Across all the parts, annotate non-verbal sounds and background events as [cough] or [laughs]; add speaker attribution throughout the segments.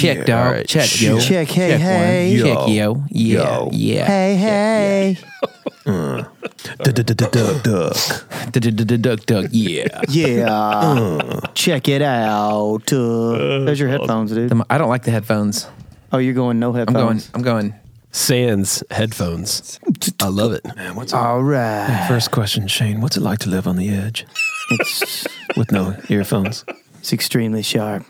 Speaker 1: Check, dog.
Speaker 2: all right.
Speaker 1: Check, yo.
Speaker 3: Check, hey,
Speaker 1: one.
Speaker 3: hey.
Speaker 2: Yo.
Speaker 1: Check, yo. Yeah,
Speaker 2: Yo.
Speaker 1: yeah.
Speaker 3: Hey, hey.
Speaker 2: Duck, duck.
Speaker 1: Duck, duck, yeah. [laughs]
Speaker 3: Yeah. Check it out. Uh, there's your headphones, dude.
Speaker 1: Them- I don't like the headphones.
Speaker 3: Oh, you're going no headphones?
Speaker 1: I'm going.
Speaker 3: headphones.
Speaker 1: I'm going.
Speaker 2: Sans headphones. I love it. Man, what's
Speaker 3: All right.
Speaker 2: First question, Shane. What's it like to live on the edge
Speaker 3: It's,
Speaker 2: with no earphones?
Speaker 3: it's extremely sharp.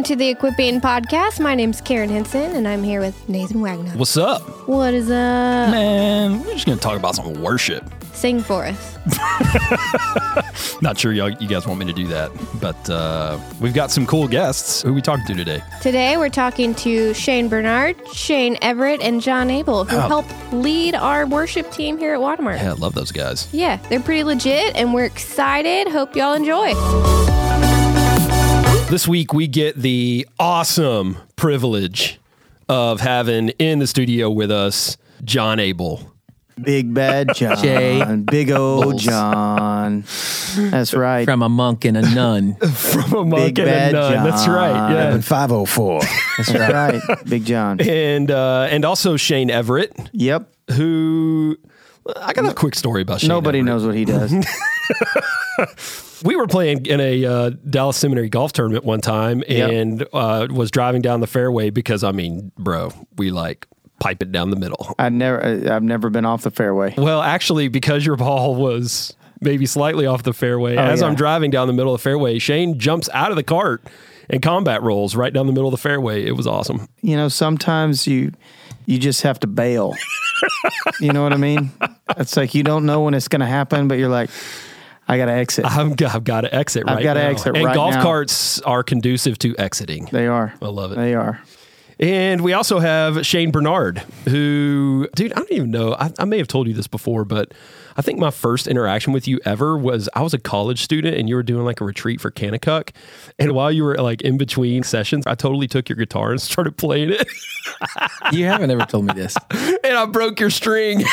Speaker 4: Welcome to the Equipping Podcast. My name's Karen Henson, and I'm here with Nathan Wagnon.
Speaker 5: What's up?
Speaker 4: What is up?
Speaker 5: Man, we're just going to talk about some worship.
Speaker 4: Sing for us. [laughs]
Speaker 5: Not sure y'all, you guys want me to do that, but uh, we've got some cool guests. Who are we talking to today?
Speaker 4: Today, we're talking to Shane Barnard, Shane Everett, and Jon Abel, who
Speaker 5: Oh.
Speaker 4: help lead our worship team here at Watermark.
Speaker 5: Yeah, I love those guys.
Speaker 4: Yeah, they're pretty legit, and we're excited. Hope y'all enjoy.
Speaker 5: This week, we get the awesome privilege of having in the studio with us Jon Abel.
Speaker 3: Big bad [laughs] John.
Speaker 1: Jay
Speaker 3: Big old
Speaker 1: Bulls.
Speaker 3: John. That's right.
Speaker 1: From a monk and a nun. [laughs]
Speaker 5: From a monk
Speaker 3: Big and bad a nun. John.
Speaker 5: That's right. Yeah.
Speaker 2: 504.
Speaker 3: That's right. Big John.
Speaker 5: And uh, and also Shane Everett,
Speaker 3: Yep.
Speaker 5: who I got a quick story about Shane.
Speaker 3: Nobody
Speaker 5: Everett.
Speaker 3: knows what he does. [laughs] [laughs]
Speaker 5: we were playing in a uh, Dallas Seminary golf tournament one time
Speaker 3: Yep.
Speaker 5: and uh, was driving down the fairway because I mean, bro, we like pipe it down the middle.
Speaker 3: I've never, I've never been off the fairway.
Speaker 5: Well, actually, because your ball was maybe slightly off the fairway,
Speaker 3: Oh,
Speaker 5: as
Speaker 3: yeah.
Speaker 5: I'm driving down the middle of the fairway, Shane jumps out of the cart and combat rolls right down the middle of the fairway. It was awesome.
Speaker 3: You know, sometimes you, you just have to bail. you know what I mean? [laughs] It's like you don't know when it's going to happen, but you're like, I got to exit.
Speaker 5: I'm, g- I've got to exit right I've
Speaker 3: gotta
Speaker 5: now.
Speaker 3: exit
Speaker 5: and
Speaker 3: right
Speaker 5: golf
Speaker 3: now.
Speaker 5: carts are conducive to exiting.
Speaker 3: They are.
Speaker 5: I love it.
Speaker 3: They are.
Speaker 5: And we also have Shane Barnard, who, dude, I don't even know. I, I may have told you this before, but I think my first interaction with you ever was I was a college student and you were doing like a retreat for Kanakuk. And while you were like in between sessions, I totally took your guitar and [laughs] started playing it.
Speaker 1: You haven't ever told me this. [laughs]
Speaker 5: and I broke your string.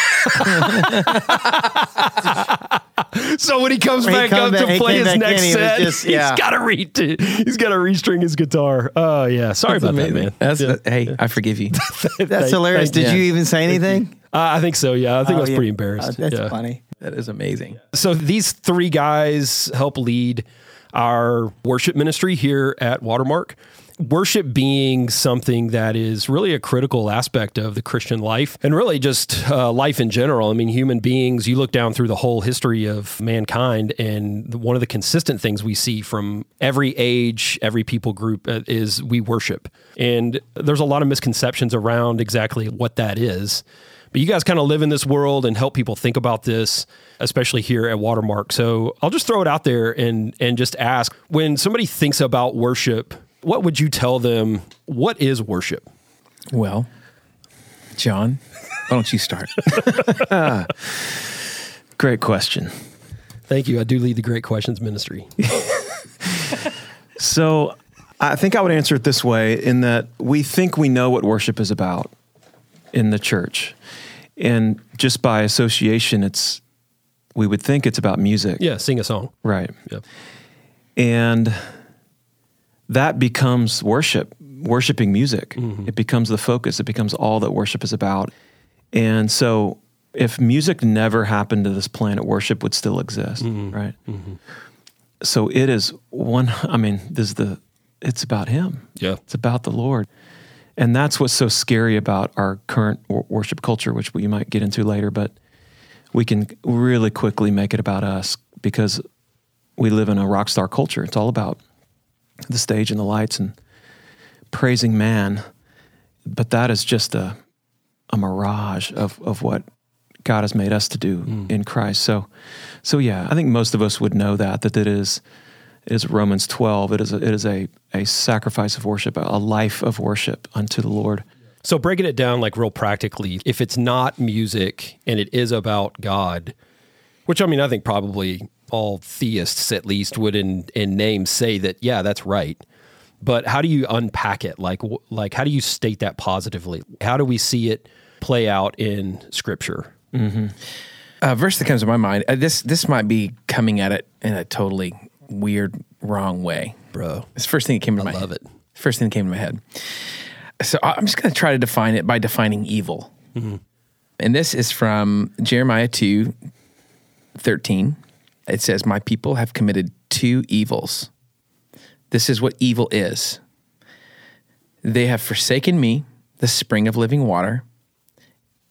Speaker 5: [laughs] [laughs] so when he comes
Speaker 3: When
Speaker 5: back
Speaker 3: comes
Speaker 5: up
Speaker 3: back-
Speaker 5: to play his next
Speaker 3: in, he
Speaker 5: set,
Speaker 3: just- yeah.
Speaker 5: he's got to re- he's got to restring his guitar. Oh yeah, sorry about that, man.
Speaker 1: That's
Speaker 5: Yeah.
Speaker 1: hey, I forgive you. [laughs]
Speaker 3: That's hilarious. Did
Speaker 1: yeah.
Speaker 3: you even say anything?
Speaker 5: Uh, I think so. Yeah, I think I
Speaker 3: Oh,
Speaker 5: was
Speaker 3: yeah.
Speaker 5: pretty
Speaker 3: Oh,
Speaker 5: embarrassed.
Speaker 3: that's
Speaker 5: yeah.
Speaker 3: funny.
Speaker 1: That is amazing.
Speaker 5: So these three guys help lead our worship ministry here at Watermark. Worship being something that is really a critical aspect of the Christian life and really just uh, life in general. I mean, human beings, you look down through the whole history of mankind, and one of the consistent things we see from every age, every people group uh, is we worship. And there's a lot of misconceptions around exactly what that is. But you guys kind of live in this world and help people think about this, especially here at Watermark. So I'll just throw it out there and and just ask when somebody thinks about worship, what would you tell them? What is worship?
Speaker 1: Well, Jon, why don't you start? [laughs]
Speaker 2: Great question.
Speaker 5: Thank you. I do lead the Great Questions Ministry. [laughs]
Speaker 2: So I think I would answer it this way in that we think we know what worship is about in the church. And just by association, it's we would think it's about music.
Speaker 5: Yeah, sing a song.
Speaker 2: Right.
Speaker 5: Yeah.
Speaker 2: And that becomes worship, worshiping music. Mm-hmm. It becomes the focus. It becomes all that worship is about. And so if music never happened to this planet, worship would still exist, mm-hmm. right? Mm-hmm. So it is one, [laughs] I mean, this is the, it's about Him.
Speaker 5: Yeah.
Speaker 2: It's about the Lord. And that's what's so scary about our current worship culture, which we might get into later, but we can really quickly make it about us because we live in a rock star culture. It's all about the stage and the lights and praising man. But that is just a, a mirage of, of what God has made us to do hmm. in Christ. So, so yeah, I think most of us would know that, that it is, it is Romans 12. It is a, it is a, a sacrifice of worship, a life of worship unto the Lord.
Speaker 5: So breaking it down like real practically, if it's not music and it is about God, which I mean, I think probably all theists at least would in, in name say that, yeah, that's right. But how do you unpack it? Like, like how do you state that positively? How do we see it play out in Scripture?
Speaker 1: A verse that comes to my mind. Uh, this this might be coming at it in a totally weird wrong way.
Speaker 5: bro.
Speaker 1: It's the first thing that came to my
Speaker 5: love
Speaker 1: head.
Speaker 5: it.
Speaker 1: First thing that came to my head. So I- I'm just going to try to define it by defining evil. And this is from Jeremiah 2 13. It says, My people have committed two evils. This is what evil is. They have forsaken me, the spring of living water,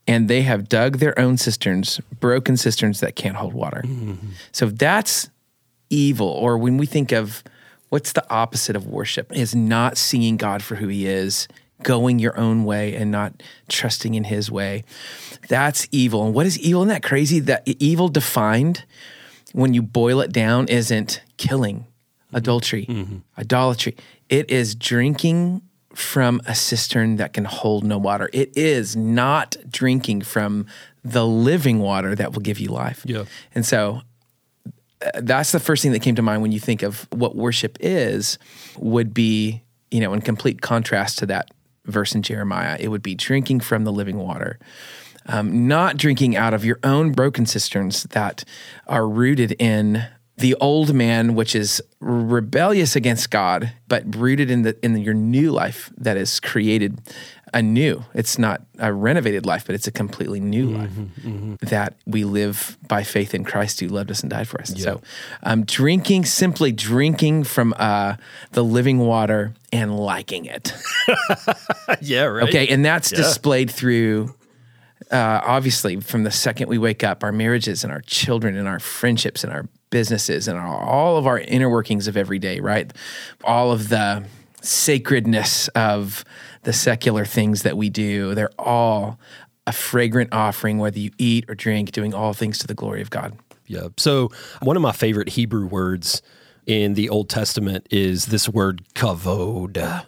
Speaker 1: and they have dug their own cisterns, broken cisterns that can't hold water. So that's evil. Or when we think of what's the opposite of worship, is not seeing God for who he is, going your own way and not trusting in his way. That's evil. And what is evil? Isn't that crazy? That evil defined, when you boil it down, isn't killing, adultery, idolatry. It is drinking from a cistern that can hold no water. It is not drinking from the living water that will give you life.
Speaker 5: Yeah.
Speaker 1: And so uh, that's the first thing that came to mind when you think of what worship is would be, you know, in complete contrast to that verse in Jeremiah, it would be drinking from the living water. Um, not drinking out of your own broken cisterns that are rooted in the old man, which is rebellious against God, but rooted in the in your new life that is created anew. It's not a renovated life, but it's a completely new life that we live by faith in Christ who loved us and died for us. So, um, drinking simply drinking from uh, the living water and liking it. [laughs]
Speaker 5: Yeah, right.
Speaker 1: Okay, and that's displayed through uh, obviously from the second we wake up, our marriages and our children and our friendships and our businesses and our, all of our inner workings of every day, right? All of the sacredness of the secular things that we do, they're all a fragrant offering, whether you eat or drink, doing all things to the glory of God.
Speaker 5: Yeah. So one of my favorite Hebrew words in the Old Testament is this word kavod.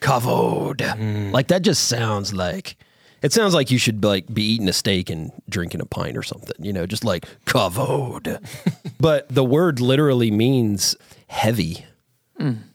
Speaker 5: Kavod. Mm. Like that just sounds like it sounds like you should like be eating a steak and drinking a pint or something, you know, just like kavod. [laughs] but the word literally means heavy.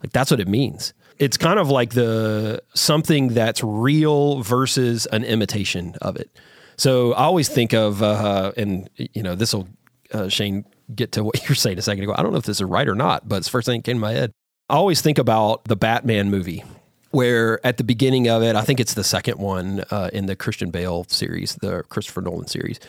Speaker 5: Like that's what it means. It's kind of like the something that's real versus an imitation of it. So I always think of, uh, and you know, this will uh, Shane get to what [laughs] you're saying a second ago. I don't know if this is right or not, but it's the first thing that came to my head. I always think about the Batman movie, where at the beginning of it, I think it's the second one uh, in the Christian Bale series, the Christopher Nolan series,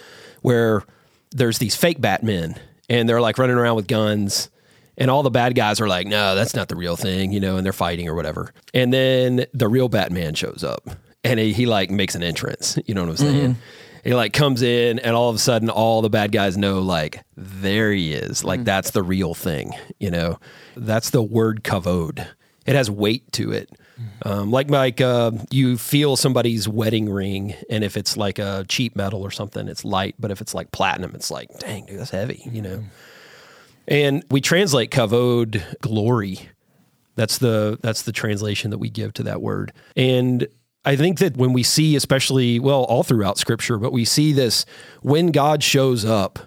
Speaker 5: where there's these fake Batmen and they're like running around with guns. And all the bad guys are like, no, that's not the real thing, you know, and they're fighting or whatever. And then the real Batman shows up and he, he like makes an entrance. You know what I'm saying? He like comes in and all of a sudden all the bad guys know like there he is. Like that's the real thing, you know. That's the word kavod. It has weight to it. Um, like like uh, you feel somebody's wedding ring, and if it's like a cheap metal or something, it's light. But if it's like platinum, it's like, dang, dude, that's heavy, you know. And we translate kavod glory. That's the that's the translation that we give to that word. And I think that when we see, especially well, all throughout Scripture, but we see this when God shows up,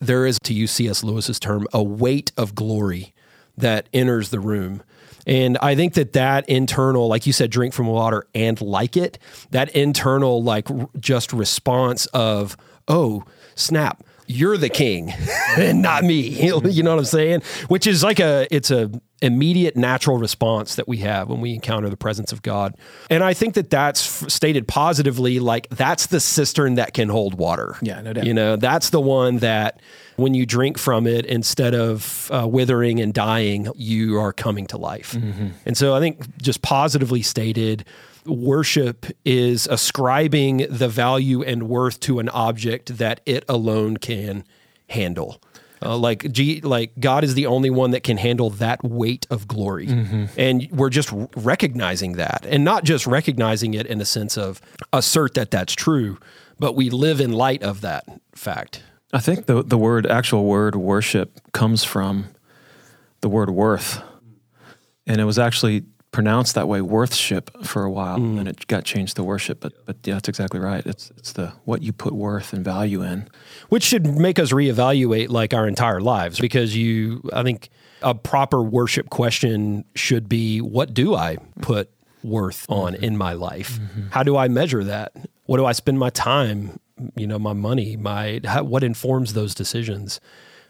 Speaker 5: there is, to use C.S. Lewis's term, a weight of glory that enters the room. And I think that that internal, like you said, drink from water and like it, that internal, like just response of, oh, snap, you're the king and [laughs] not me. You know what I'm saying? Which is like a, it's a immediate natural response that we have when we encounter the presence of God. And I think that that's stated positively, like that's the cistern that can hold water.
Speaker 1: Yeah, no doubt.
Speaker 5: You know, that's the one that when you drink from it, instead of uh, withering and dying, you are coming to life. And so I think just positively stated, worship is ascribing the value and worth to an object that it alone can handle. Uh, like G, like God is the only one that can handle that weight of glory, and we're just recognizing that, and not just recognizing it in the sense of assert that that's true, but we live in light of that fact.
Speaker 2: I think the the word actual word worship comes from the word worth, and it was actually pronounced that way worthship for a while, mm. and it got changed to worship. But but yeah, that's exactly right. It's it's the what you put worth and value in.
Speaker 5: which should make us reevaluate like our entire lives because you i think a proper worship question should be what do i put worth on mm-hmm. in my life mm-hmm. how do i measure that what do i spend my time you know my money my how, what informs those decisions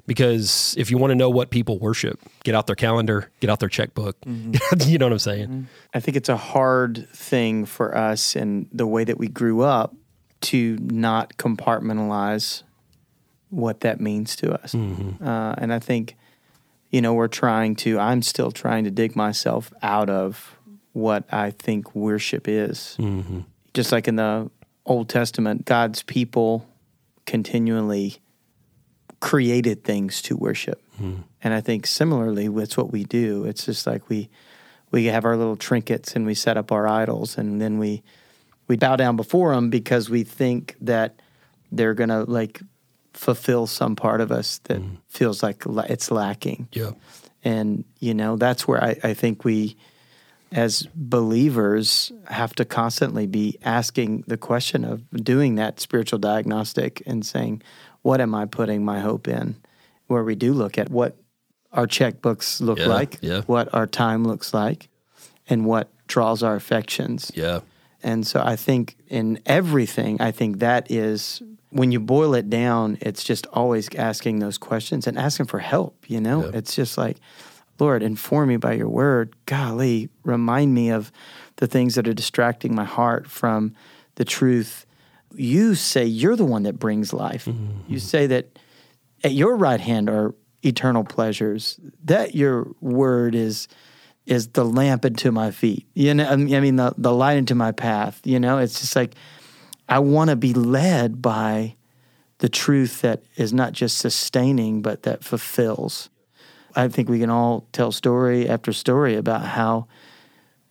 Speaker 5: Because if you want to know what people worship, get out their calendar, get out their checkbook.
Speaker 3: Mm-hmm. [laughs]
Speaker 5: you know what I'm saying?
Speaker 3: I think it's a hard thing for us and the way that we grew up to not compartmentalize what that means to us. Uh, and I think, you know, we're trying to, I'm still trying to dig myself out of what I think worship is. Just like in the Old Testament, God's people continually created things to worship. Hmm. And I think similarly, that's what we do. It's just like we we have our little trinkets and we set up our idols, and then we we bow down before them because we think that they're gonna like fulfill some part of us that hmm. feels like it's lacking.
Speaker 5: Yeah.
Speaker 3: And, you know, that's where I, I think we, as believers, have to constantly be asking the question of doing that spiritual diagnostic and saying, what am I putting my hope in? Where we do look at what our checkbooks look
Speaker 5: Yeah,
Speaker 3: like,
Speaker 5: yeah.
Speaker 3: what our time looks like, and what draws our affections.
Speaker 5: Yeah.
Speaker 3: And so I think in everything, I think that is when you boil it down, it's just always asking those questions and asking for help, you know?
Speaker 5: Yeah.
Speaker 3: It's just like, Lord, inform me by your word. Golly, remind me of the things that are distracting my heart from the truth. You say you're the one that brings life. Mm-hmm, mm-hmm. You say that at your right hand are eternal pleasures. That your word is is the lamp into my feet. You know, I mean, I mean the the light into my path. You know, it's just like I want to be led by the truth that is not just sustaining, but that fulfills. I think we can all tell story after story about how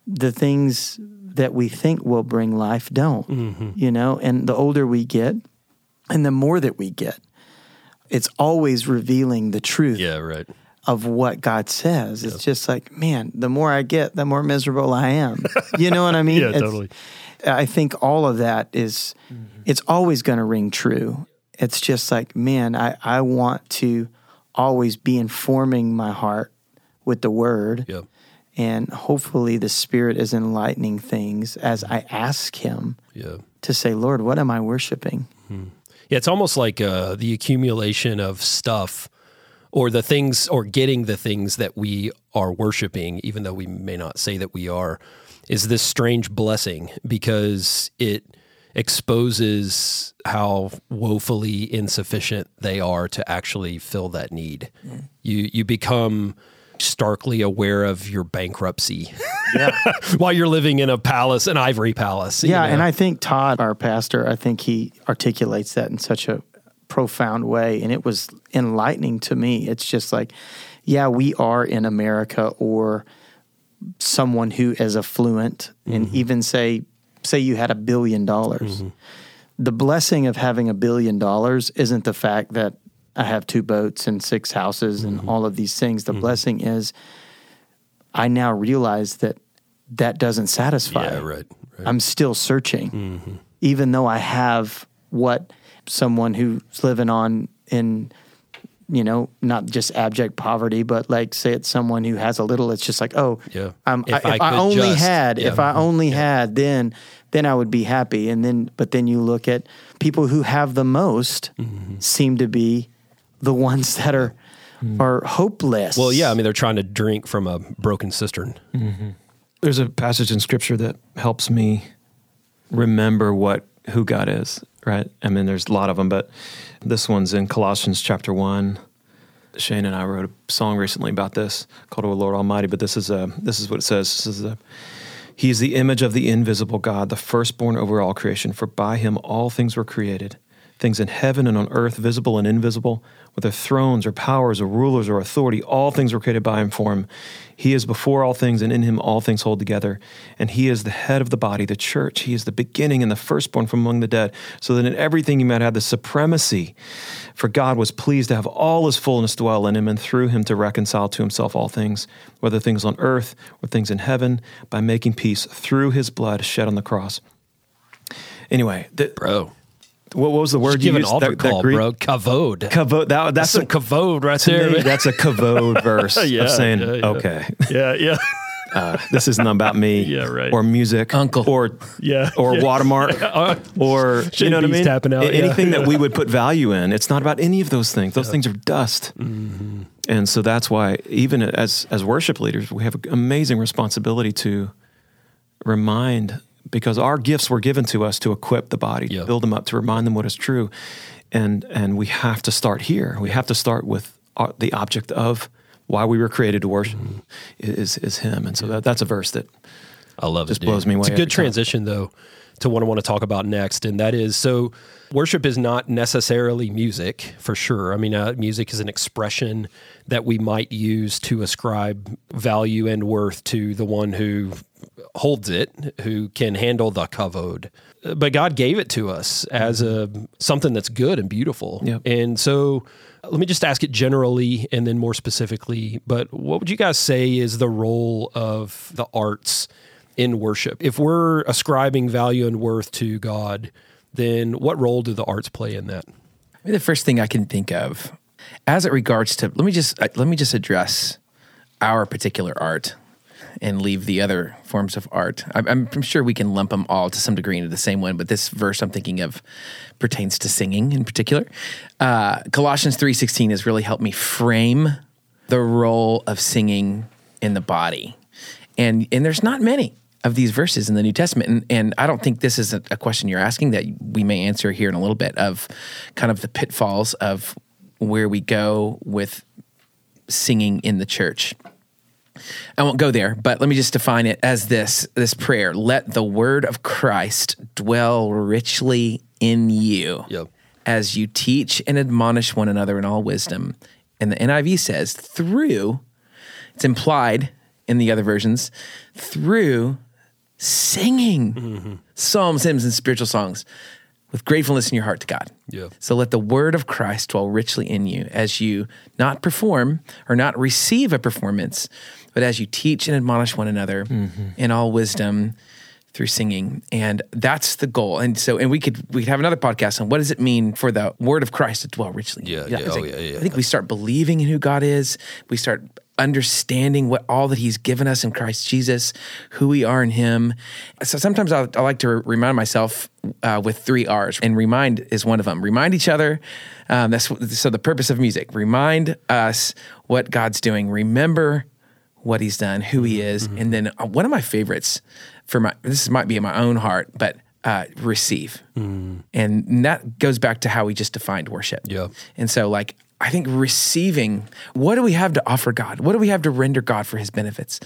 Speaker 3: the things that we think will bring life don't, mm-hmm. you know, and the older we get and the more that we get, it's always revealing the truth
Speaker 5: Yeah. Right.
Speaker 3: of what God says. It's just like, man, the more I get, the more miserable I am. [laughs] You know what I mean?
Speaker 5: Yeah,
Speaker 3: It's-
Speaker 5: totally.
Speaker 3: I think all of that is, mm-hmm. it's always going to ring true. It's just like, man, I, I want to always be informing my heart with the word.
Speaker 5: Yeah.
Speaker 3: And hopefully the Spirit is enlightening things as I ask Him
Speaker 5: Yeah.
Speaker 3: to say, Lord, what am I worshiping?
Speaker 5: Yeah, it's almost like uh, the accumulation of stuff or the things or getting the things that we are worshiping, even though we may not say that we are, is this strange blessing because it exposes how woefully insufficient they are to actually fill that need. You you become starkly aware of your bankruptcy
Speaker 3: Yeah. [laughs]
Speaker 5: while you're living in a palace, an ivory palace. you
Speaker 3: Yeah,
Speaker 5: know?
Speaker 3: and I think Todd, our pastor, I think he articulates that in such a profound way, and it was enlightening to me. It's just like, yeah, we are in America or someone who is affluent, and mm-hmm. even say, say you had a billion dollars. Mm-hmm. The blessing of having a billion dollars isn't the fact that I have two boats and six houses and all of these things. The blessing is I now realize that that doesn't satisfy.
Speaker 5: yeah, right. right.
Speaker 3: I'm still searching, even though I have what someone who's living on in, you know, not just abject poverty, but like say it's someone who has a little. It's just like, oh,
Speaker 5: Yeah.
Speaker 3: um,
Speaker 5: If
Speaker 3: I,
Speaker 5: I
Speaker 3: if I, only
Speaker 5: just-
Speaker 3: had, if. I only had, then then I would be happy. And then, but then you look at people who have the most
Speaker 5: Mm-hmm.
Speaker 3: seem to be the ones that are hmm. are hopeless.
Speaker 5: Well, yeah, I mean, they're trying to drink from a broken cistern. Mm-hmm.
Speaker 2: There's a passage in scripture that helps me remember what who God is, right? I mean, there's a lot of them, but this one's in Colossians chapter 1. Shane and I wrote a song recently about this called "O Lord Almighty," but this is a this is what it says. This is a He is the image of the invisible God, the firstborn over all creation. For by him all things were created, things in heaven and on earth, visible and invisible, whether thrones or powers or rulers or authority, all things were created by him for him. He is before all things, and in him all things hold together. And he is the head of the body, the church. He is the beginning and the firstborn from among the dead, so that in everything he might have the supremacy. For God was pleased to have all his fullness dwell in him, and through him to reconcile to himself all things, whether things on earth or things in heaven, by making peace through his blood shed on the cross. Anyway, the,
Speaker 5: Bro.
Speaker 2: What, what was the word
Speaker 5: Just
Speaker 2: you
Speaker 5: give an
Speaker 2: used?
Speaker 5: altar
Speaker 2: That- that
Speaker 5: call,
Speaker 2: Greek-
Speaker 5: bro. Kavod.
Speaker 2: Kavod. That, that's
Speaker 5: That's
Speaker 2: a,
Speaker 5: kavod right there.
Speaker 2: me, that's a kavod [laughs] verse
Speaker 5: Yeah,
Speaker 2: of saying,
Speaker 5: yeah, yeah.
Speaker 2: okay. [laughs]
Speaker 5: yeah, yeah.
Speaker 2: uh, this isn't about me. [laughs]
Speaker 5: Yeah, right.
Speaker 2: Or music,
Speaker 1: Uncle.
Speaker 2: or
Speaker 5: Yeah,
Speaker 2: or
Speaker 5: yeah.
Speaker 2: watermark,
Speaker 5: Uh,
Speaker 2: or you know what I mean.
Speaker 5: tapping out, yeah.
Speaker 2: Anything that we would put value in. It's not about any of those things. Those things are dust.
Speaker 5: Mm-hmm.
Speaker 2: And so that's why, even as as worship leaders, we have an amazing responsibility to remind because our gifts were given to us to equip the body, to build them up, to remind them what is true, and and we have to start here. We have to start with our, the object of why we were created to worship
Speaker 5: Mm-hmm.
Speaker 2: is is Him, and so that, that's a verse that
Speaker 5: I love
Speaker 2: Just
Speaker 5: it.
Speaker 2: blows me away
Speaker 5: It's a good
Speaker 2: time.
Speaker 5: transition though to what I want to talk about next, and that is so worship is not necessarily music for sure. I mean, uh, music is an expression that we might use to ascribe value and worth to the one who holds it, who can handle the kavod. But God gave it to us as a something that's good and beautiful.
Speaker 2: Yep.
Speaker 5: And so let me just ask it generally and then more specifically, but what would you guys say is the role of the arts in worship? If we're ascribing value and worth to God, then what role do the arts play in that?
Speaker 1: The first thing I can think of, as it regards to, let me just uh, let me just address our particular art, and leave the other forms of art. I'm, I'm sure we can lump them all to some degree into the same one, but this verse I'm thinking of pertains to singing in particular. Uh, Colossians three sixteen has really helped me frame the role of singing in the body, and and there's not many of these verses in the New Testament. And, and I don't think this is a, a question you're asking that we may answer here in a little bit of kind of the pitfalls of where we go with singing in the church. I won't go there, but let me just define it as this this prayer. Let the word of Christ dwell richly in you
Speaker 5: Yep.
Speaker 1: as you teach and admonish one another in all wisdom. And the NIV says, through, it's implied in the other versions, through singing mm-hmm. psalms, hymns, and spiritual songs with gratefulness in your heart to God.
Speaker 5: Yeah.
Speaker 1: So let the word of Christ dwell richly in you as you not perform or not receive a performance, but as you teach and admonish one another mm-hmm. in all wisdom through singing. And that's the goal. And so, and we could, we could have another podcast on what does it mean for the word of Christ to dwell richly? in you?
Speaker 5: Yeah, yeah, oh,
Speaker 1: like-
Speaker 5: yeah, yeah.
Speaker 1: I think we start believing in who God is. We start understanding what all that He's given us in Christ Jesus, who we are in Him. So sometimes I, I like to remind myself uh, with three R's, and remind is one of them. Remind each other. Um, that's so the purpose of music. Remind us what God's doing. Remember what He's done, who He is, and then uh, one of my favorites for my this might be in my own heart, but. Uh, receive, and that goes back to how we just defined worship.
Speaker 5: Yeah.
Speaker 1: And so, like, I think receiving, what do we have to offer God? What do we have to render God for his benefits?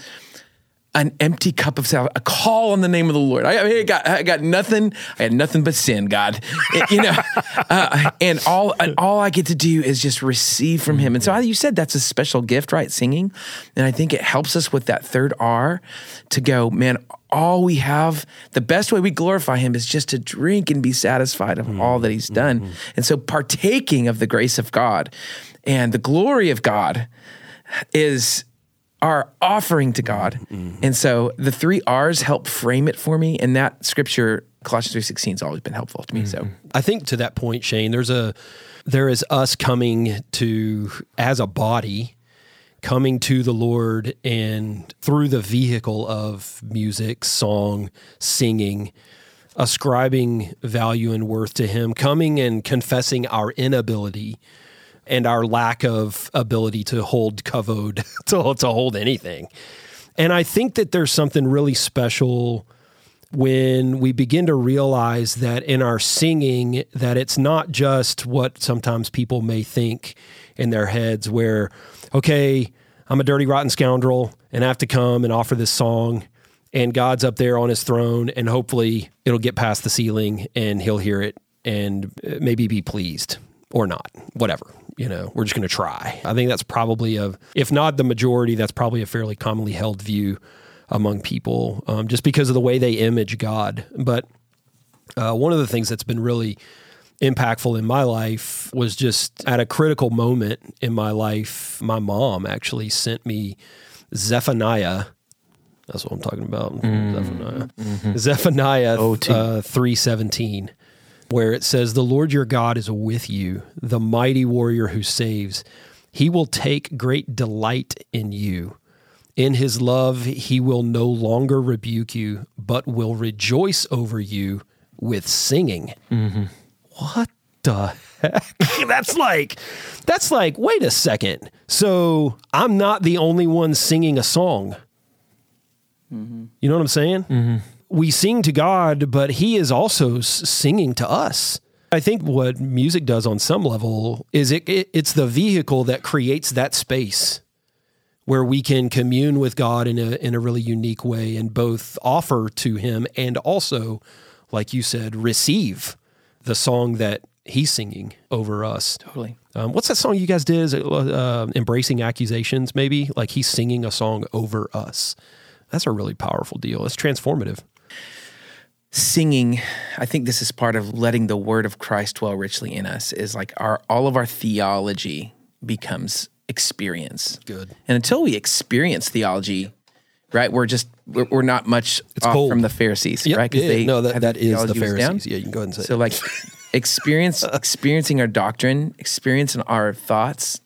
Speaker 1: An empty cup of salve, a call on the name of the Lord. I, I, mean, I got, I got nothing. I had nothing but sin, God. It- you know, [laughs] uh, and all, and all I get to do is just receive from Him. And so, you said that's a special gift, right? Singing, and I think it helps us with that third R to go, man. All we have, the best way we glorify Him is just to drink and be satisfied of mm-hmm. all that He's done. Mm-hmm. And so, partaking of the grace of God and the glory of God is our offering to God. Mm-hmm. And so the three R's help frame it for me. And that scripture, Colossians 3.16, has always been helpful to me. So
Speaker 5: I think to that point, Shane, there's a there is us coming to as a body coming to the Lord and through the vehicle of music, song, singing, ascribing value and worth to him, coming and confessing our inability and our lack of ability to hold kavod, [laughs] to, to hold anything. And I think that there's something really special when we begin to realize that in our singing that it's not just what sometimes people may think in their heads where okay i'm a dirty rotten scoundrel and i have to come and offer this song and god's up there on his throne and hopefully it'll get past the ceiling and he'll hear it and uh, maybe be pleased or not whatever you know we're just going to try i think that's probably a if not the majority that's probably a fairly commonly held view among people um, just because of the way they image God. But uh, one of the things that's been really impactful in my life was just at a critical moment in my life, my mom actually sent me Zephaniah. That's what I'm talking about. Mm. Zephaniah. Mm-hmm. Zephaniah uh, 317, where it says, The Lord your God is with you, the mighty warrior who saves. He will take great delight in you. In his love, he will no longer rebuke you, but will rejoice over you with singing. Mm-hmm. What the heck? [laughs] that's like, that's like, wait a second. So I'm not the only one singing a song. Mm-hmm. You know what I'm saying? Mm-hmm. We sing to God, but He is also singing to us. I think what music does on some level is it, it it's the vehicle that creates that space where we can commune with God in a in a really unique way and both offer to Him and also, like you said, receive the song that He's singing over us.
Speaker 1: Totally.
Speaker 5: Um, what's that song you guys did? Is it uh, "Embracing Accusations"? Maybe like He's singing a song over us. That's a really powerful deal. It's transformative.
Speaker 1: singing i think this is part of letting the word of christ dwell richly in us is like our all of our theology becomes experience
Speaker 5: Good.
Speaker 1: and until we experience theology right we're just we're, we're not much it's off
Speaker 5: cold.
Speaker 1: from the pharisees
Speaker 5: Yep.
Speaker 1: right 'Cause
Speaker 5: Yeah,
Speaker 1: they
Speaker 5: no, that, that is the
Speaker 1: was down.
Speaker 5: Pharisees. Yeah, you can go ahead and say
Speaker 1: so
Speaker 5: it.
Speaker 1: like experience [laughs] experiencing our doctrine experiencing our thoughts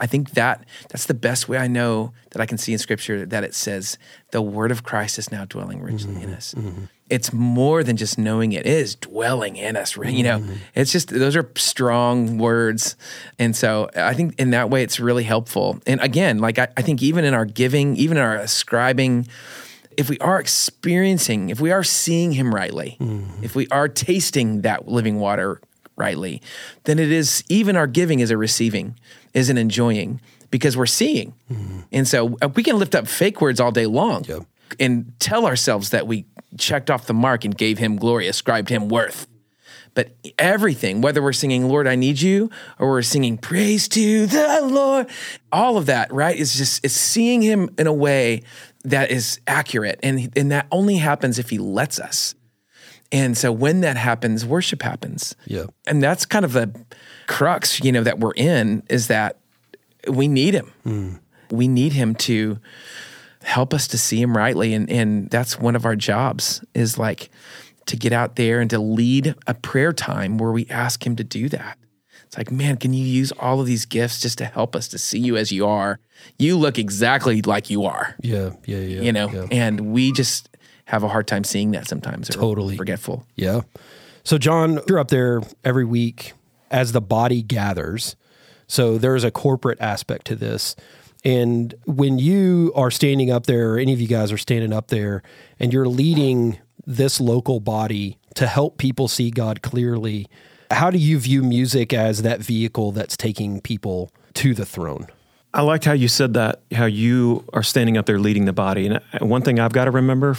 Speaker 1: i think that that's the best way i know that i can see in scripture that it says the word of christ is now dwelling richly
Speaker 5: Mm-hmm.
Speaker 1: in us it's more than just knowing it. It is dwelling in us. You know,
Speaker 5: Mm-hmm.
Speaker 1: it's just those are strong words, and so I think in that way it's really helpful. And again, like I, I think even in our giving, even in our ascribing, if we are experiencing, if we are seeing Him rightly,
Speaker 5: Mm-hmm.
Speaker 1: if we are tasting that living water rightly, then it is even our giving is a receiving, is an enjoying because we're seeing. And so uh, we can lift up fake words all day long
Speaker 5: Yep.
Speaker 1: And tell ourselves that we checked off the mark and gave him glory, ascribed him worth. But everything, whether we're singing Lord, I need you, or we're singing praise to the Lord, all of that, right, is just is seeing him in a way that is accurate. And, and that only happens if he lets us. And so when that happens, worship happens.
Speaker 5: Yeah.
Speaker 1: And that's kind of the crux, you know, that we're in is that we need him. Mm. We need him to help us to see him rightly. And and that's one of our jobs is like to get out there and to lead a prayer time where we ask him to do that. It's like, man, can you use all of these gifts just to help us to see you as you are? You look exactly like you are.
Speaker 5: Yeah, yeah, yeah.
Speaker 1: You know,
Speaker 5: yeah.
Speaker 1: and we just have a hard time seeing that sometimes.
Speaker 5: Totally.
Speaker 1: forgetful.
Speaker 5: Yeah. So, Jon, you're up there every week as the body gathers. So, there's a corporate aspect to this. And when you are standing up there, or any of you guys are standing up there, and you're leading this local body to help people see God clearly, how do you view music as that vehicle that's taking people to the throne?
Speaker 2: I liked how you said that, how you are standing up there leading the body. And one thing I've got to remember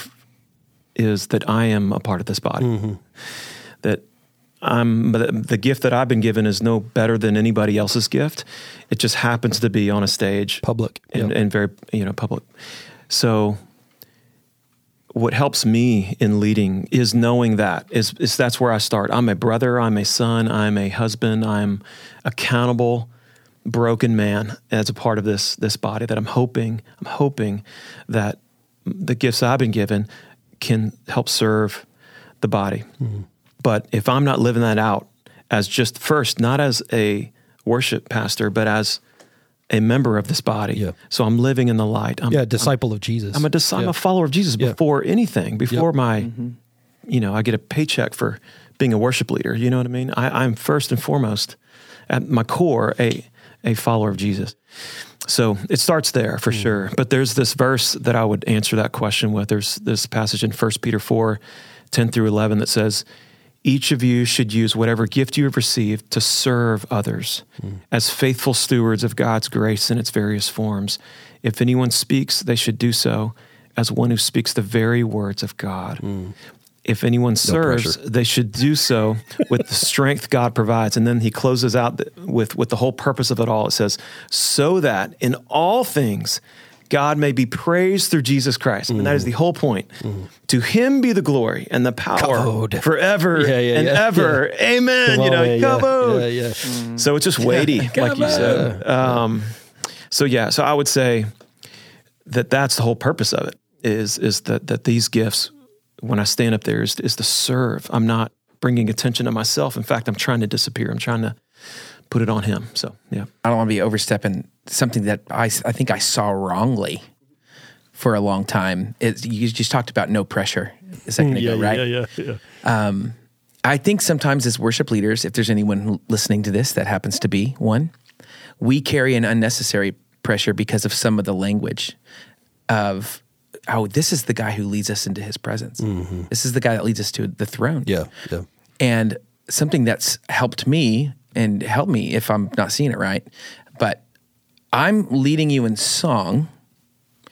Speaker 2: is that I am a part of this body. Mm-hmm. That Um, I'm the, the gift that I've been given is no better than anybody else's gift. It just happens to be on a stage,
Speaker 5: Public,
Speaker 2: and,
Speaker 5: yep.
Speaker 2: and very you know public. So what helps me in leading is knowing that is, is that's where I start. I'm a brother, I'm a son, I'm a husband, I'm accountable, broken man as a part of this this body that I'm hoping I'm hoping that the gifts I've been given can help serve the body. Mm-hmm. But if I'm not living that out as just first, not as a worship pastor, but as a member of this body.
Speaker 5: Yeah.
Speaker 2: So I'm living in the light. I'm,
Speaker 5: Yeah, disciple of Jesus.
Speaker 2: I'm a dis- I'm a follower of Jesus
Speaker 5: Yeah.
Speaker 2: before anything, before
Speaker 5: Yep.
Speaker 2: my, mm-hmm. you know, I get a paycheck for being a worship leader. You know what I mean? I, I'm first and foremost, at my core, a a follower of Jesus. So it starts there for hmm. sure. But there's this verse that I would answer that question with. There's this passage in 1 Peter 4, 10 through 11 that says, each of you should use whatever gift you have received to serve others hmm. as faithful stewards of God's grace in its various forms. If anyone speaks, they should do so as one who speaks the very words of God. Hmm. If anyone serves,
Speaker 5: pressure.
Speaker 2: they should do so [laughs] with the strength God provides. And then he closes out with, with the whole purpose of it all. It says, so that in all things, God may be praised through Jesus Christ. And that is the whole point. To him be the glory and the power
Speaker 5: Kavod.
Speaker 2: forever
Speaker 5: Yeah, yeah,
Speaker 2: and
Speaker 5: yeah.
Speaker 2: ever. Amen. You know,
Speaker 5: yeah, yeah. Mm.
Speaker 2: So it's just weighty, [laughs] like you said. Um, so yeah, so I would say that that's the whole purpose of it is is that that these gifts, when I stand up there, is is to serve. I'm not bringing attention to myself. In fact, I'm trying to disappear. I'm trying to put it on Him. So yeah,
Speaker 1: I don't want to be overstepping something that I, I think I saw wrongly for a long time. It, you just talked about no pressure a second ago, right?
Speaker 5: yeah, yeah, yeah.
Speaker 1: I think sometimes as worship leaders, if there's anyone listening to this that happens to be one, we carry an unnecessary pressure because of some of the language of, oh, this is the guy who leads us into his presence. Mm-hmm. This is the guy that leads us to the throne.
Speaker 5: Yeah, yeah.
Speaker 1: And something that's helped me and help me if I'm not seeing it right, but I'm leading you in song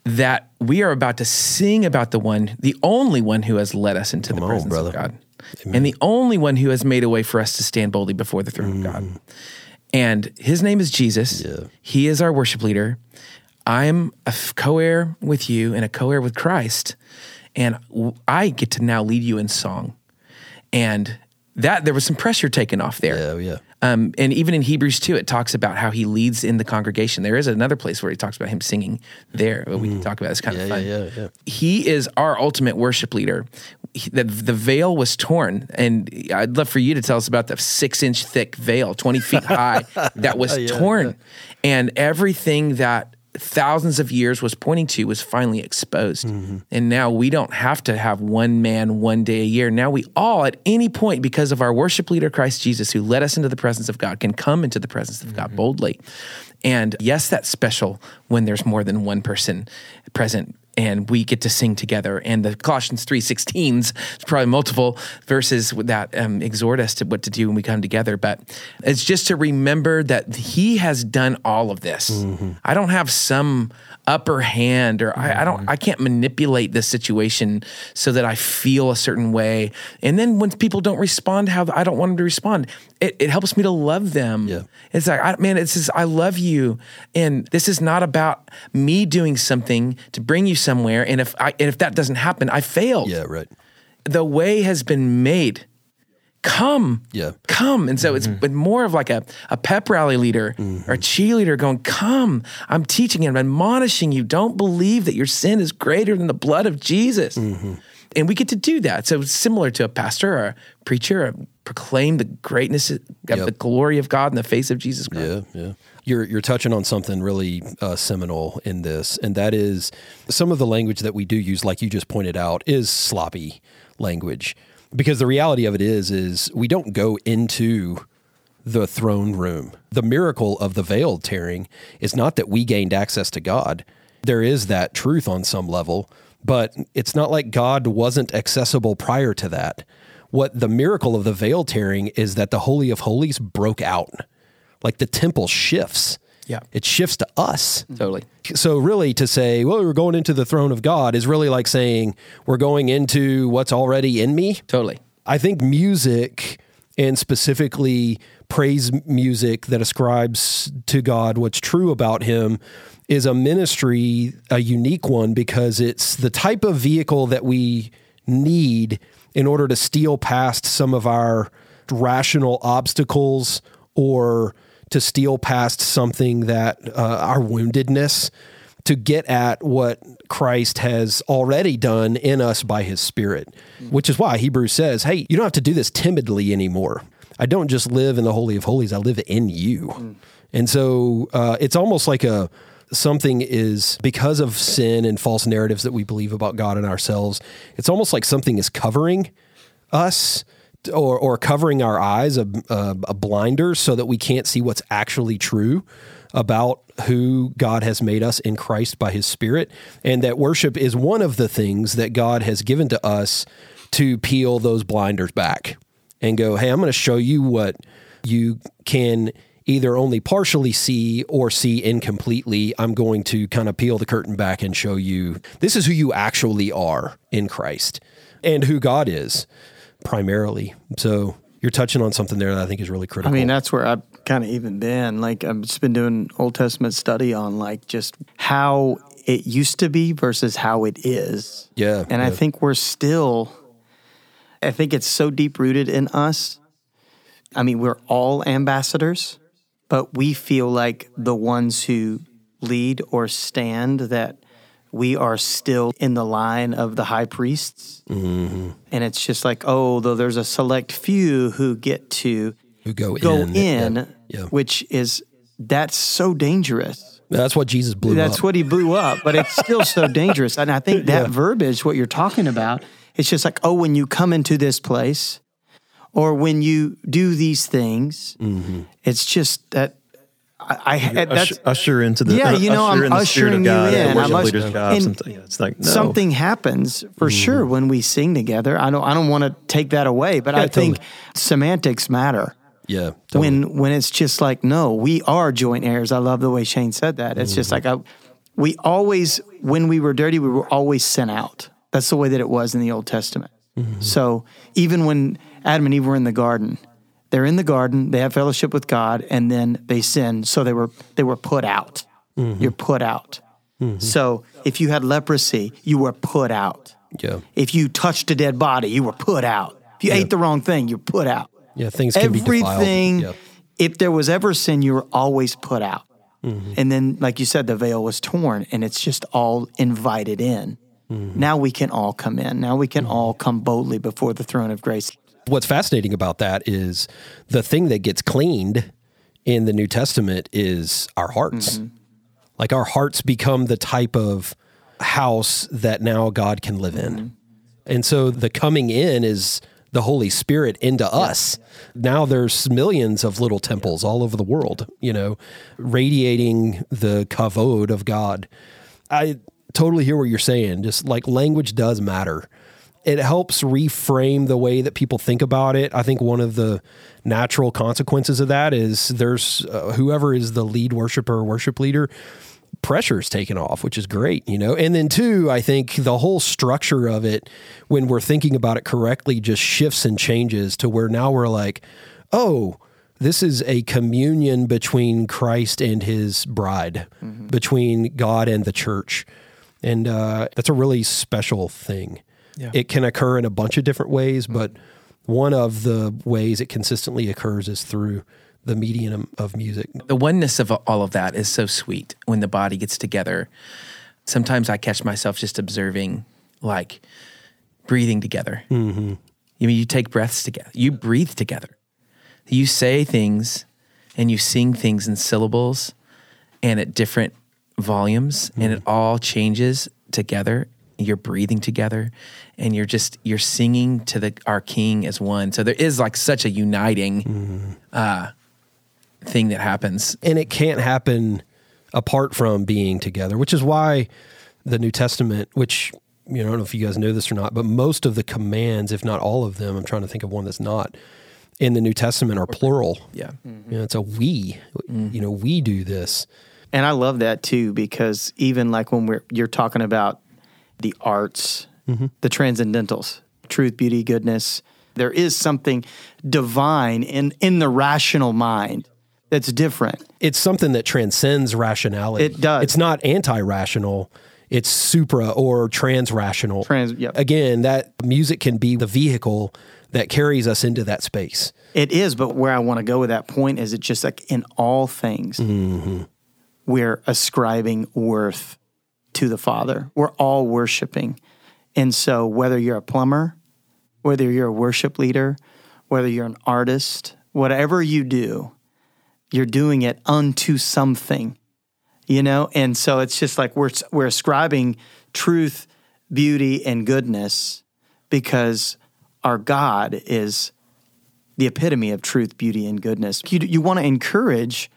Speaker 1: that we are about to sing about the one, the only one who has led us into the presence
Speaker 5: brother.
Speaker 1: of God. And the only one who has made a way for us to stand boldly before the throne of God. And his name is Jesus.
Speaker 5: Yeah.
Speaker 1: He is our worship leader. I'm a co-heir with you and a co-heir with Christ. And I get to now lead you in song. And that there was some pressure taken off there.
Speaker 5: Yeah, yeah.
Speaker 1: Um, and even in Hebrews 2, it talks about how he leads in the congregation. There is another place where he talks about him singing there. But we can talk about it. It's kind
Speaker 5: Yeah,
Speaker 1: of fun.
Speaker 5: yeah, yeah.
Speaker 1: He is our ultimate worship leader. He- the, the veil was torn. And I'd love for you to tell us about the six inch thick veil, 20 feet high, [laughs] that was torn. And everything that thousands of years was pointing to was finally exposed. And now we don't have to have one man one day a year. Now we all, at any point, because of our worship leader, Christ Jesus, who led us into the presence of God, can come into the presence of God boldly. And yes, that's special when there's more than one person present and we get to sing together. And the Colossians 3.16s, it's probably multiple verses that um, exhort us to what to do when we come together. But it's just to remember that he has done all of this. I don't have some upper hand or I, I don't I can't manipulate the situation so that I feel a certain way. And then when people don't respond how I don't want them to respond, it, it helps me to love them.
Speaker 5: Yeah.
Speaker 1: It's like, I, man, it says I love you. And this is not about me doing something to bring you somewhere. And if I, and if that doesn't happen, I failed.
Speaker 5: Yeah, right.
Speaker 1: The way has been made. Come.
Speaker 5: Yeah.
Speaker 1: Come. And so it's mm-hmm. been more of like a, a pep rally leader or a cheerleader going, Come. I'm teaching and I'm admonishing you. Don't believe that your sin is greater than the blood of Jesus. Mm-hmm. And we get to do that. So it's similar to a pastor or a preacher or proclaim the greatness of
Speaker 5: Yep.
Speaker 1: the glory of God in the face of Jesus Christ.
Speaker 5: Yeah, yeah. You're you're touching on something really uh, seminal in this, and that is some of the language that we do use, like you just pointed out, is sloppy language. Because the reality of it is, is we don't go into the throne room. The miracle of the veil tearing is not that we gained access to God. There is that truth on some level, but it's not like God wasn't accessible prior to that. What the miracle of the veil tearing is that the Holy of Holies broke out. Like the temple shifts.
Speaker 1: Yeah.
Speaker 5: It shifts to us.
Speaker 1: Totally.
Speaker 5: So really to say, well, we're going into the throne of God is really like saying we're going into what's already in me.
Speaker 1: Totally.
Speaker 5: I think music and specifically praise music that ascribes to God what's true about him is a ministry, a unique one, because it's the type of vehicle that we need in order to steal past some of our rational obstacles or to steal past something that uh, our woundedness to get at what Christ has already done in us by his spirit, which is why Hebrews says, hey, you don't have to do this timidly anymore. I don't just live in the Holy of Holies, I live in you. And so uh, it's almost like a something is because of sin and false narratives that we believe about God and ourselves, it's almost like something is covering us or, or covering our eyes, a, a, a blinder, so that we can't see what's actually true about who God has made us in Christ by his Spirit. And that worship is one of the things that God has given to us to peel those blinders back and go, hey, I'm going to show you what you can either only partially see or see incompletely. I'm going to kind of peel the curtain back and show you this is who you actually are in Christ and who God is primarily. So you're touching on something there that I think is really critical.
Speaker 3: I mean, that's where I've kind of even been. Like, I've just been doing Old Testament study on like just how it used to be versus how it is.
Speaker 5: Yeah,
Speaker 3: And I think we're still, I think it's so deep rooted in us. I mean, we're all ambassadors, but we feel like the ones who lead or stand that we are still in the line of the high priests.
Speaker 5: Mm-hmm.
Speaker 3: And it's just like, oh, though there's a select few who get to
Speaker 5: who go,
Speaker 3: go
Speaker 5: in,
Speaker 3: in,
Speaker 5: Yeah. yeah.
Speaker 3: which is that's so dangerous
Speaker 5: That's what Jesus blew
Speaker 3: That's
Speaker 5: up.
Speaker 3: what he blew up, but it's still so [laughs] dangerous. And I think that verbiage, what you're talking about, it's just like, oh, when you come into this place or when you do these things,
Speaker 5: Mm-hmm.
Speaker 3: it's just that I, I that's
Speaker 2: usher, usher into the
Speaker 3: Yeah, uh, you know,
Speaker 2: usher
Speaker 3: I'm
Speaker 2: in
Speaker 3: ushering
Speaker 2: of God,
Speaker 3: you
Speaker 2: the
Speaker 3: in.
Speaker 2: worship
Speaker 3: I'm ush-
Speaker 2: leader's job.
Speaker 3: and
Speaker 2: something. Yeah, It's like no.
Speaker 3: something happens for mm-hmm. sure when we sing together. I don't I don't want to take that away, but I think
Speaker 5: totally.
Speaker 3: semantics matter.
Speaker 5: yeah. totally.
Speaker 3: when when it's just like no we are joint heirs i love the way shane said that it's just mm-hmm. like I, we always when we were dirty we were always sent out that's the way that it was in the old testament mm-hmm. so even when adam and eve were in the garden they're in the garden they have fellowship with god and then they sin so they were they were put out you're put out so if you had leprosy you were put out
Speaker 5: yeah.
Speaker 3: if you touched a dead body you were put out if you ate the wrong thing you're put out
Speaker 5: Yeah. Things can be defiled.
Speaker 3: everything.
Speaker 5: Yeah.
Speaker 3: If there was ever sin, you were always put out.
Speaker 5: Mm-hmm.
Speaker 3: And then, like you said, the veil was torn and it's just all invited in.
Speaker 5: Mm-hmm.
Speaker 3: Now we can all come in. Now we can all come boldly before the throne of grace.
Speaker 5: What's fascinating about that is the thing that gets cleaned in the New Testament is our hearts. Mm-hmm. Like our hearts become the type of house that now God can live in. Mm-hmm. And so the coming in is the Holy Spirit into us. Now there's millions of little temples all over the world, you know, radiating the kavod of God. I totally hear what you're saying. Just like language does matter. It helps reframe the way that people think about it. I think one of the natural consequences of that is there's uh, whoever is the lead worshiper or worship leader, pressure is taken off, which is great, you know. And then two, I think the whole structure of it, when we're thinking about it correctly, just shifts and changes to where now we're like, oh, this is a communion between Christ and his bride, between God and the church. And uh, that's a really special thing. It can occur in a bunch of different ways, but one of the ways it consistently occurs is through the medium of music.
Speaker 1: the oneness of all of that is so sweet when the body gets together. Sometimes I catch myself just observing, like breathing together. Mm-hmm. You mean you take breaths together, you breathe together, you say things, and you sing things in syllables, and at different volumes, and it all changes together. You're breathing together, and you're just you're singing to the our King as one. So there is like such a uniting mm-hmm. uh, thing that happens
Speaker 5: and it can't happen apart from being together, which is why the New Testament, which you know, I don't know if you guys know this or not, but most of the commands, if not all of them, I'm trying to think of one that's not in the New Testament are plural.
Speaker 1: Yeah. Mm-hmm.
Speaker 5: You know, it's a we. Mm-hmm. You know, we do this.
Speaker 3: And I love that too, because even like when we're, you're talking about the arts, mm-hmm. the transcendentals, truth, beauty, goodness, there is something divine in, in the rational mind that's different.
Speaker 5: It's something that transcends rationality.
Speaker 3: It does.
Speaker 5: It's not anti-rational. It's supra or trans-rational.
Speaker 3: Trans- yep.
Speaker 5: Again, that music can be the vehicle that carries us into that space.
Speaker 3: It is, but where I want to go with that point is it just like in all things, mm-hmm. we're ascribing worth to the Father. We're all worshiping. And so, whether you're a plumber, whether you're a worship leader, whether you're an artist, whatever you do, you're doing it unto something, you know? And so, it's just like we're, we're ascribing truth, beauty, and goodness because our God is the epitome of truth, beauty, and goodness. You, you want to encourage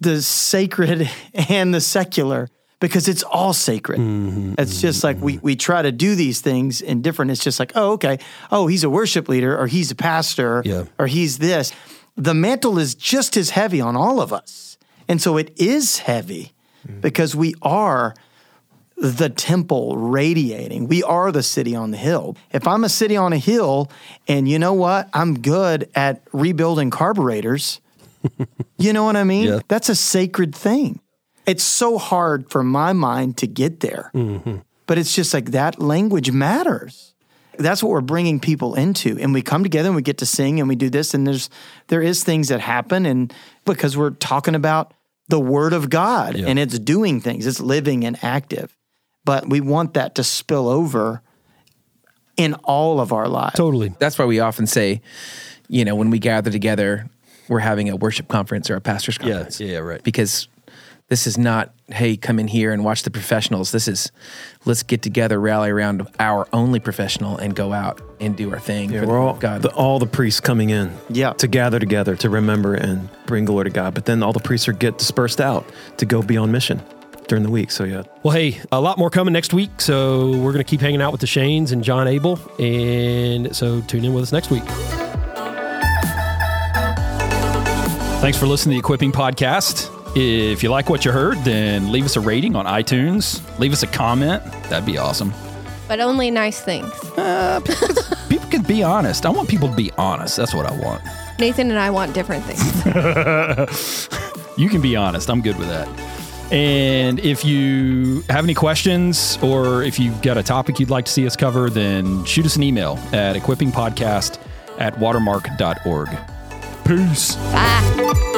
Speaker 3: the sacred [laughs] and the secular because it's all sacred. Mm-hmm, it's just mm-hmm, like we, mm-hmm. we try to do these things in different, it's just like, oh, okay. Oh, he's a worship leader or he's a pastor
Speaker 5: Yeah.
Speaker 3: or he's this. The mantle is just as heavy on all of us. And so it is heavy mm. because we are the temple radiating. We are the city on the hill. If I'm a city on a hill and you know what? I'm good at rebuilding carburetors. [laughs] you know what I mean?
Speaker 5: Yeah.
Speaker 3: That's a sacred thing. It's so hard for my mind to get there. Mm-hmm. But it's just like that language matters. That's what we're bringing people into. And we come together and we get to sing and we do this and there's there is things that happen and because we're talking about the word of God
Speaker 5: Yeah.
Speaker 3: and it's doing things. It's living and active. But we want that to spill over in all of our lives.
Speaker 5: Totally.
Speaker 1: That's why we often say, you know, when we gather together, we're having a worship conference or a pastor's conference.
Speaker 5: Yeah,
Speaker 1: conference.
Speaker 5: yeah, right.
Speaker 1: Because This is not, hey, come in here and watch the professionals. This is, let's get together, rally around our only professional, and go out and do our thing.
Speaker 2: Yeah,
Speaker 1: for
Speaker 2: we're all
Speaker 1: God.
Speaker 2: the, all the priests coming in,
Speaker 3: Yeah.
Speaker 2: to gather together to remember and bring glory to God. But then all the priests are get dispersed out to go be on mission during the week. So yeah,
Speaker 6: Well, hey, a lot more coming next week. So we're going to keep hanging out with the Shanes and Jon Abel. And so tune in with us next week.
Speaker 5: Thanks for listening to the Equipping Podcast. If you like what you heard, then leave us a rating on iTunes. Leave us a comment. That'd be awesome.
Speaker 4: But only nice things.
Speaker 5: Uh, people can be honest. I want people to be honest. That's what I want.
Speaker 4: Nathan and I want different things. [laughs] [laughs]
Speaker 5: You can be honest. I'm good with that. And if you have any questions or if you've got a topic you'd like to see us cover, then shoot us an email at equippingpodcast at watermark.org. Peace.
Speaker 4: Bye.